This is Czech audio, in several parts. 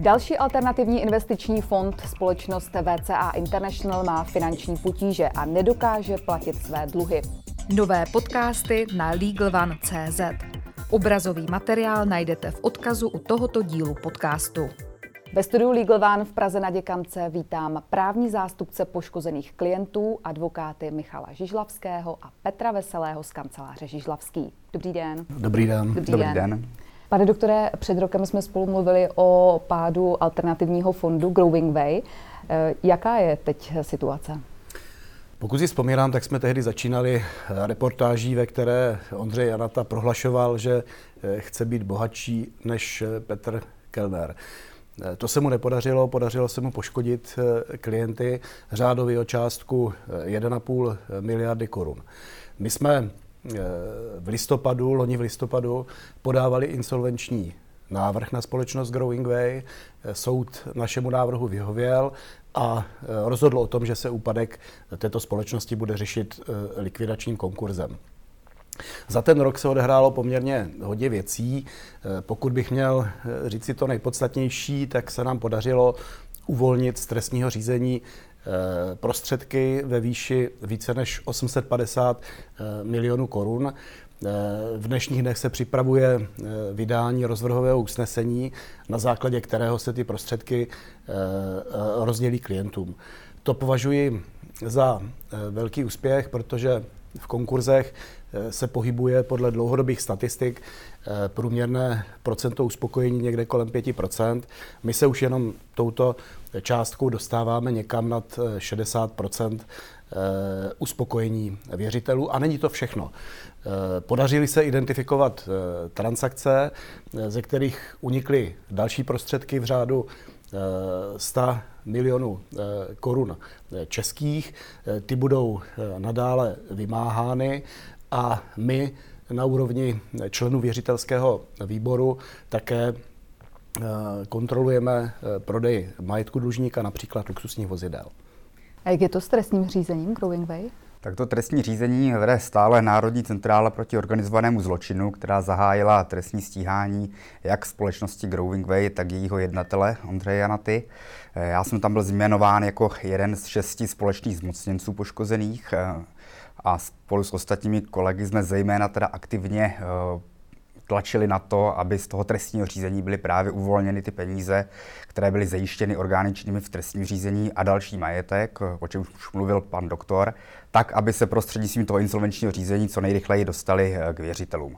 Další alternativní investiční fond, společnost VCA International, má finanční potíže a nedokáže platit své dluhy. Nové podcasty na LegalOne.cz. Obrazový materiál najdete v odkazu u tohoto dílu podcastu. Ve studiu Legal One v Praze na Děkance vítám právní zástupce poškozených klientů, advokáty Michala Žižlavského a Petra Veselého z kanceláře Žižlavský. Dobrý den. Dobrý den. Dobrý, Dobrý den. den. Pane doktore, před rokem jsme spolu mluvili o pádu alternativního fondu Growing Way. Eh, Jaká je teď situace? Pokud si vzpomínám, tak jsme tehdy začínali reportáží, ve které Ondřej Janata prohlašoval, že eh, chce být bohatší než eh, Petr Kellner. Eh, To se mu nepodařilo, podařilo se mu poškodit eh, klienty řádově o částku eh, 1,5 miliardy korun. My jsme eh, v listopadu, loni v listopadu, podávali insolvenční návrh na společnost Growing Way. Eh, Soud našemu návrhu vyhověl a eh, rozhodl o tom, že se úpadek této společnosti bude řešit eh, likvidačním konkurzem. Za ten rok se odehrálo poměrně hodně věcí. Eh, Pokud bych měl eh, říct si to nejpodstatnější, tak se nám podařilo uvolnit z trestního řízení eh, prostředky ve výši více než 850 eh, milionů korun. Eh, V dnešních dnech se připravuje eh, vydání rozvrhového usnesení, na základě kterého se ty prostředky eh, eh, rozdělí klientům. To považuji za eh, velký úspěch, protože v konkurzech eh, se pohybuje podle dlouhodobých statistik eh, průměrné procento uspokojení někde kolem 5%. My se už jenom touto částkou dostáváme někam nad eh, 60% eh, uspokojení věřitelů. A není to všechno. Podařili se identifikovat transakce, ze kterých unikly další prostředky v řádu eh, 100 milionů eh, korun eh, českých. Eh, Ty budou nadále vymáhány a my na úrovni členů věřitelského výboru také kontrolujeme prodej majetku dlužníka, například luxusních vozidel. A jak je to s trestním řízením Growing Way? Tak to trestní řízení vede stále Národní centrála proti organizovanému zločinu, která zahájila trestní stíhání jak společnosti Growing Way, tak jejího jednatele Ondřeje Janaty. Eh, Já jsem tam byl změnován jako jeden z šesti společných zmocněnců poškozených eh, a spolu s ostatními kolegy jsme zejména teda aktivně eh, tlačili na to, aby z toho trestního řízení byly právě uvolněny ty peníze, které byly zajištěny orgány činnými v trestním řízení a další majetek, o čem už mluvil pan doktor, tak, aby se prostřednictvím toho insolvenčního řízení co nejrychleji dostali k věřitelům.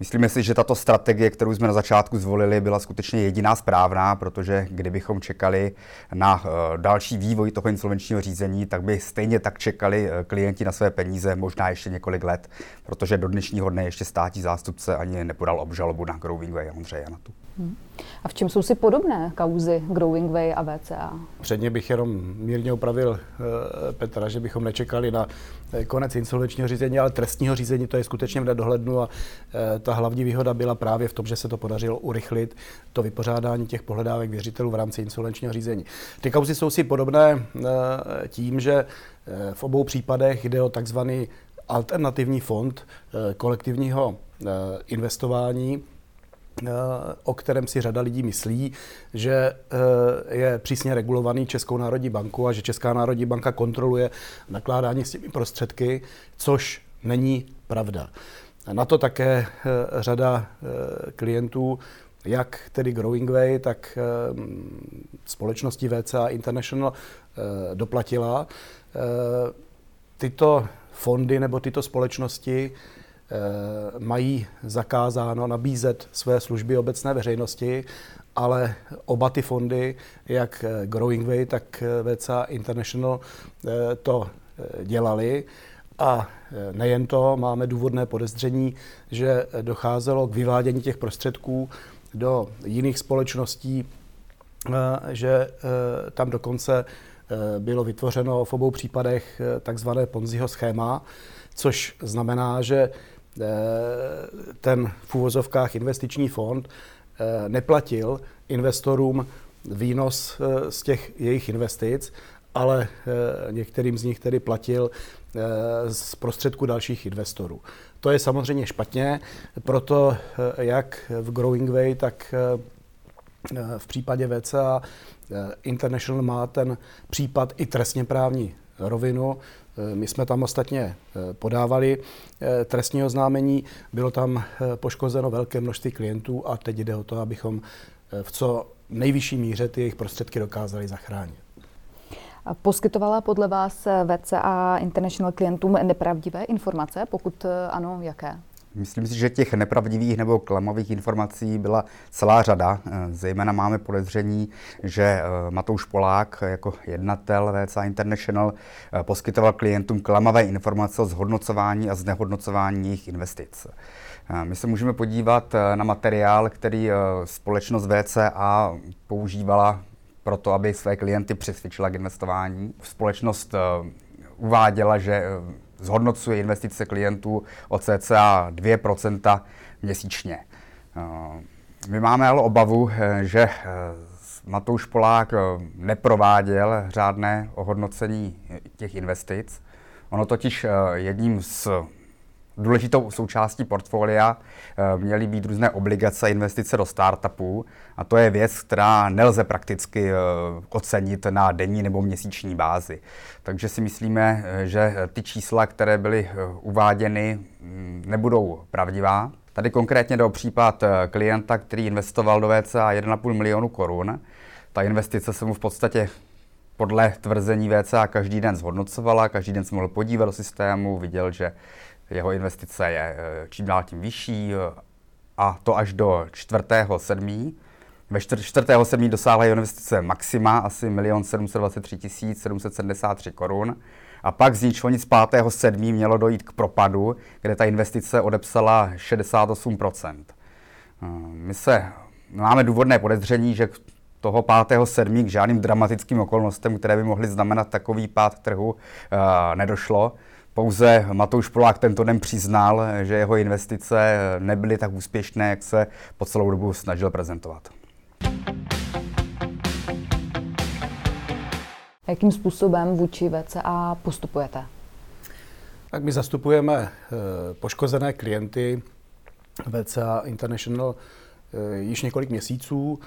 Myslíme si, že tato strategie, kterou jsme na začátku zvolili, byla skutečně jediná správná, protože kdybychom čekali na eh, další vývoj toho insolvenčního řízení, tak by stejně tak čekali eh, klienti na své peníze možná ještě několik let, protože do dnešního dne ještě státní zástupce ani nepodal obžalobu na Growing Way a Ondřeje Janatu. A v čem jsou si podobné kauzy Growing Way a VCA? Předně bych jenom mírně opravil eh, Petra, že bychom nečekali na eh, konec insolvenčního řízení, ale trestního řízení to je skutečně v nedohlednu a eh, ta hlavní výhoda byla právě v tom, že se to podařilo urychlit to vypořádání těch pohledávek věřitelů v rámci insolvenčního řízení. Ty kauzy jsou si podobné tím, že v obou případech jde o takzvaný alternativní fond kolektivního investování, o kterém si řada lidí myslí, že eh, je přísně regulovaný Českou národní banku a že Česká národní banka kontroluje nakládání s těmi prostředky, což není pravda. Na to také eh, řada eh, klientů, jak tedy Growing Way, tak eh, společnosti VCA International eh, doplatila. Eh, Tyto fondy nebo tyto společnosti eh, mají zakázáno nabízet své služby obecné veřejnosti, ale oba ty fondy, jak eh, Growing Way, tak eh, VCA International, eh, to eh, dělali. A eh, nejen to, máme důvodné podezření, že docházelo k vyvádění těch prostředků do jiných společností, eh, že eh, tam dokonce eh, bylo vytvořeno v obou případech eh, takzvané Ponziho schéma, což znamená, že eh, ten v úvozovkách investiční fond eh, neplatil investorům výnos eh, z těch jejich investic, ale eh, některým z nich tedy platil eh, z prostředku dalších investorů. To je samozřejmě špatně, proto eh, jak v Growing Way, tak v případě VCA International má ten případ i trestně právní rovinu. My jsme tam ostatně podávali trestní oznámení, bylo tam poškozeno velké množství klientů a teď jde o to, abychom v co nejvyšší míře ty jejich prostředky dokázali zachránit. Poskytovala podle vás VCA International klientům nepravdivé informace? Pokud ano, jaké? Myslím si, že těch nepravdivých nebo klamových informací byla celá řada. Zejména máme podezření, že eh, Matouš Polák jako jednatel VCA International eh, poskytoval klientům klamavé informace o zhodnocování a znehodnocování jejich investic. Eh, my se můžeme podívat na materiál, který společnost VCA používala pro to, aby své klienty přesvědčila k investování. Společnost uváděla, že zhodnocuje investice klientů o cca 2% měsíčně. Eh, my máme ale obavu, eh, že eh, Matouš Polák neprováděl řádné ohodnocení těch investic. Ono totiž jedním z důležitou součástí portfolia eh, měly být různé obligace investice do startupů. A to je věc, která nelze prakticky eh, ocenit na denní nebo měsíční bázi. Takže si myslíme, eh, že ty čísla, které byly uváděny, mm, nebudou pravdivá. Tady konkrétně do případ klienta, který investoval do VCA 1,5 milionu korun. Ta investice se mu v podstatě podle tvrzení VCA každý den zhodnocovala, každý den se mohl podívat do systému, viděl, že jeho investice je eh, čím dál tím vyšší eh, a to až do 4.7. Ve 4.7. dosáhla jeho investice maxima asi 1 723 773 korun. A pak z ničeho nic 5.7. mělo dojít k propadu, kde ta investice odepsala 68%. Eh, my se máme důvodné podezření, že toho 5.7. k žádným dramatickým okolnostem, které by mohly znamenat takový pád trhu, nedošlo. Pouze Matouš Polák tento den přiznal, že jeho investice nebyly tak úspěšné, jak se po celou dobu snažil prezentovat. Jakým způsobem vůči VCA postupujete? Tak my zastupujeme eh, poškozené klienty VCA International eh, již několik měsíců.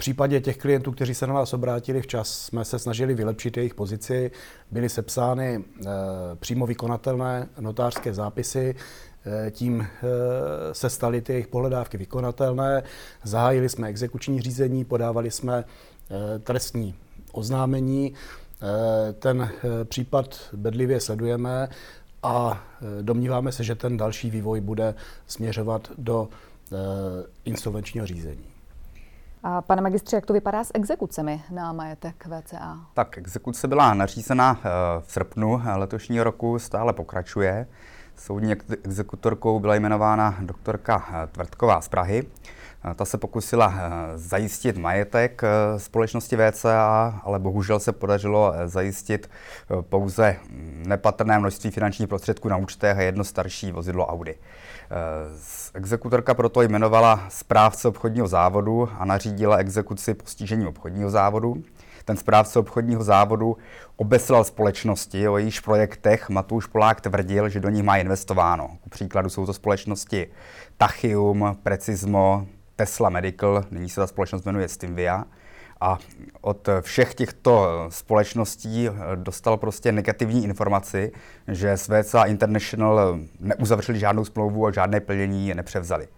Eh, případě těch klientů, kteří se na nás obrátili včas, jsme se snažili vylepšit jejich pozici. Byly sepsány e, přímo vykonatelné notářské zápisy, e, tím e, se staly ty jejich pohledávky vykonatelné. Zahájili jsme exekuční řízení, podávali jsme trestní oznámení. Ten případ bedlivě sledujeme a domníváme se, že ten další vývoj bude směřovat do insolvenčního řízení. A pane magistře, jak to vypadá s exekucemi na majetek VCA? Tak exekuce byla nařízena eh, v srpnu letošního roku, stále pokračuje. Soudní exekutorkou byla jmenována doktorka eh, Tvrtková z Prahy. Eh, ta se pokusila zajistit majetek společnosti VCA, ale bohužel se podařilo zajistit pouze nepatrné množství finančních prostředků na účtech a jedno starší vozidlo Audi. Exekutorka proto jmenovala správce obchodního závodu a nařídila exekuci postižením obchodního závodu. Ten správce obchodního závodu obeslal společnosti, o jejíž projektech Matouš Polák tvrdil, že do nich má investováno. Ku příkladu jsou to společnosti Tachium, Precismo, Tesla Medical, nyní se ta společnost jmenuje Stimvia. A od všech těchto společností dostal prostě negativní informaci, že SVCA International neuzavřeli žádnou smlouvu a žádné plnění nepřevzali.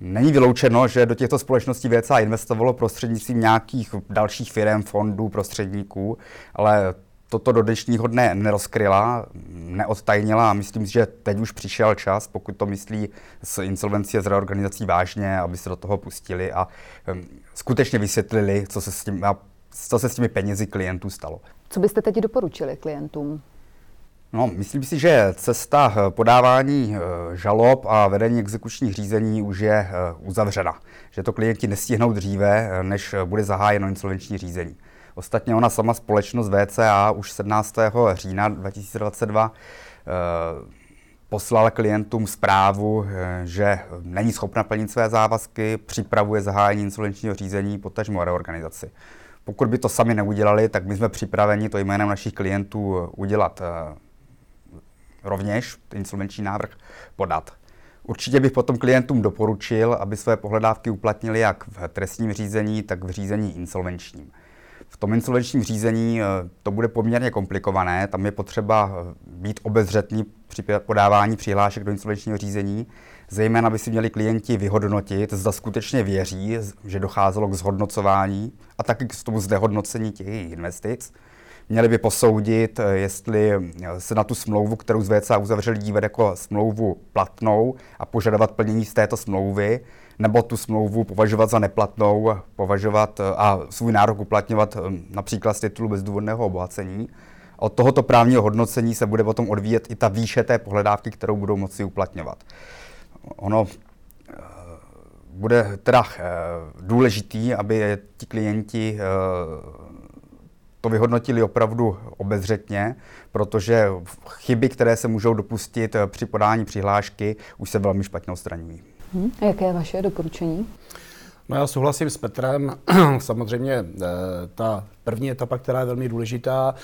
Není vyloučeno, že do těchto společností VCA investovalo prostřednictvím nějakých dalších firm, fondů, prostředníků, ale toto do dnešního dne nerozkryla, neodtajnila a myslím že teď už přišel čas, pokud to myslí s insolvencí a s reorganizací vážně, aby se do toho pustili a um, skutečně vysvětlili, co se s, tím, co se s těmi penězi klientů stalo. Co byste teď doporučili klientům? No, myslím si, že cesta eh, podávání eh, žalob a vedení exekučních řízení už je eh, uzavřena. Že to klienti nestihnou dříve, než bude zahájeno insolvenční řízení. Ostatně ona sama společnost VCA už 17. října 2022 poslala klientům zprávu, že není schopna plnit své závazky, připravuje zahájení insolvenčního řízení, potažmo reorganizaci. Pokud by to sami neudělali, tak my jsme připraveni to jménem našich klientů udělat rovněž insolvenční návrh podat. Určitě bych potom klientům doporučil, aby své pohledávky uplatnili jak v trestním řízení, tak v řízení insolvenčním. V tom insolvenčním řízení eh, to bude poměrně komplikované, tam je potřeba eh, být obezřetný při podávání přihlášek do insolvenčního řízení, zejména by si měli klienti vyhodnotit, zda skutečně věří, že docházelo k zhodnocování a taky k tomu zdehodnocení těch investic. Měli by posoudit, eh, jestli se na tu smlouvu, kterou z VCA uzavřeli, dívat jako smlouvu platnou a požadovat plnění z této smlouvy, nebo tu smlouvu považovat za neplatnou, považovat eh, a svůj nárok uplatňovat eh, například z titulu bezdůvodného obohacení. Od tohoto právního hodnocení se bude potom odvíjet i ta výše té pohledávky, kterou budou moci uplatňovat. Ono eh, bude teda důležitý, aby ti klienti to vyhodnotili opravdu obezřetně, protože chyby, které se můžou dopustit při podání přihlášky, už se velmi špatně odstraňují. Hmm. A jaké je vaše doporučení? No já souhlasím s Petrem. Samozřejmě eh, ta první etapa, která je velmi důležitá,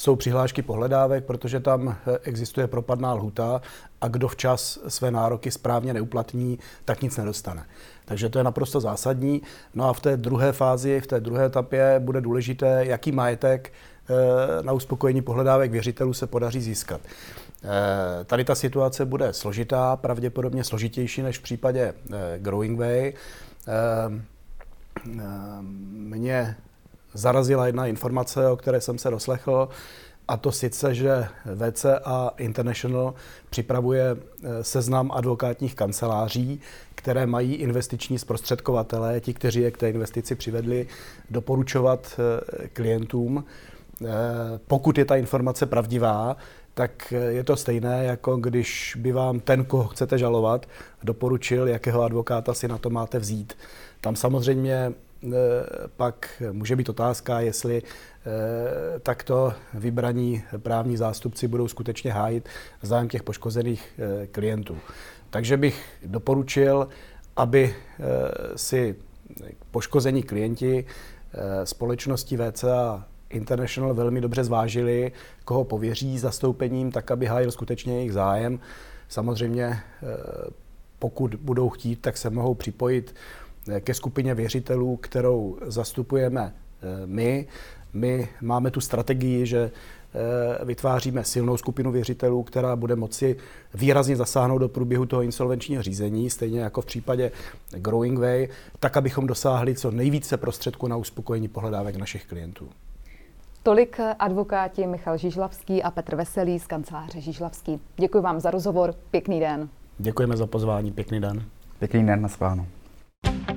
jsou přihlášky pohledávek, protože tam eh, existuje propadná lhuta a kdo včas své nároky správně neuplatní, tak nic nedostane. Takže to je naprosto zásadní. No a v té druhé fázi, v té druhé etapě bude důležité, jaký majetek eh, na uspokojení pohledávek věřitelů se podaří získat. Eh, tady ta situace bude složitá, pravděpodobně složitější než v případě Growing Way. Mě zarazila jedna informace, o které jsem se doslechl, a to sice, že VCA International připravuje seznam advokátních kanceláří, které mají investiční zprostředkovatele, ti, kteří je k té investici přivedli, doporučovat klientům. Pokud je ta informace pravdivá, tak je to stejné, jako když by vám ten, koho chcete žalovat, doporučil, jakého advokáta si na to máte vzít. Tam samozřejmě eh, pak může být otázka, jestli eh, takto vybraní právní zástupci budou skutečně hájit zájem těch poškozených eh, klientů. Takže bych doporučil, aby si poškození klienti společnosti VCA International velmi dobře zvážili, koho pověří zastoupením, tak aby hájil skutečně jejich zájem. Samozřejmě, eh, pokud budou chtít, tak se mohou připojit eh, ke skupině věřitelů, kterou zastupujeme eh, my. My máme tu strategii, že vytváříme silnou skupinu věřitelů, která bude moci výrazně zasáhnout do průběhu toho insolvenčního řízení, stejně jako v případě Growing Way, tak, abychom dosáhli co nejvíce prostředků na uspokojení pohledávek našich klientů. Tolik advokáti Michal Žižlavský a Petr Veselý z kanceláře Žižlavský. Děkuji vám za rozhovor, pěkný den. Děkujeme za pozvání, pěkný den. Pěkný den, na Bye.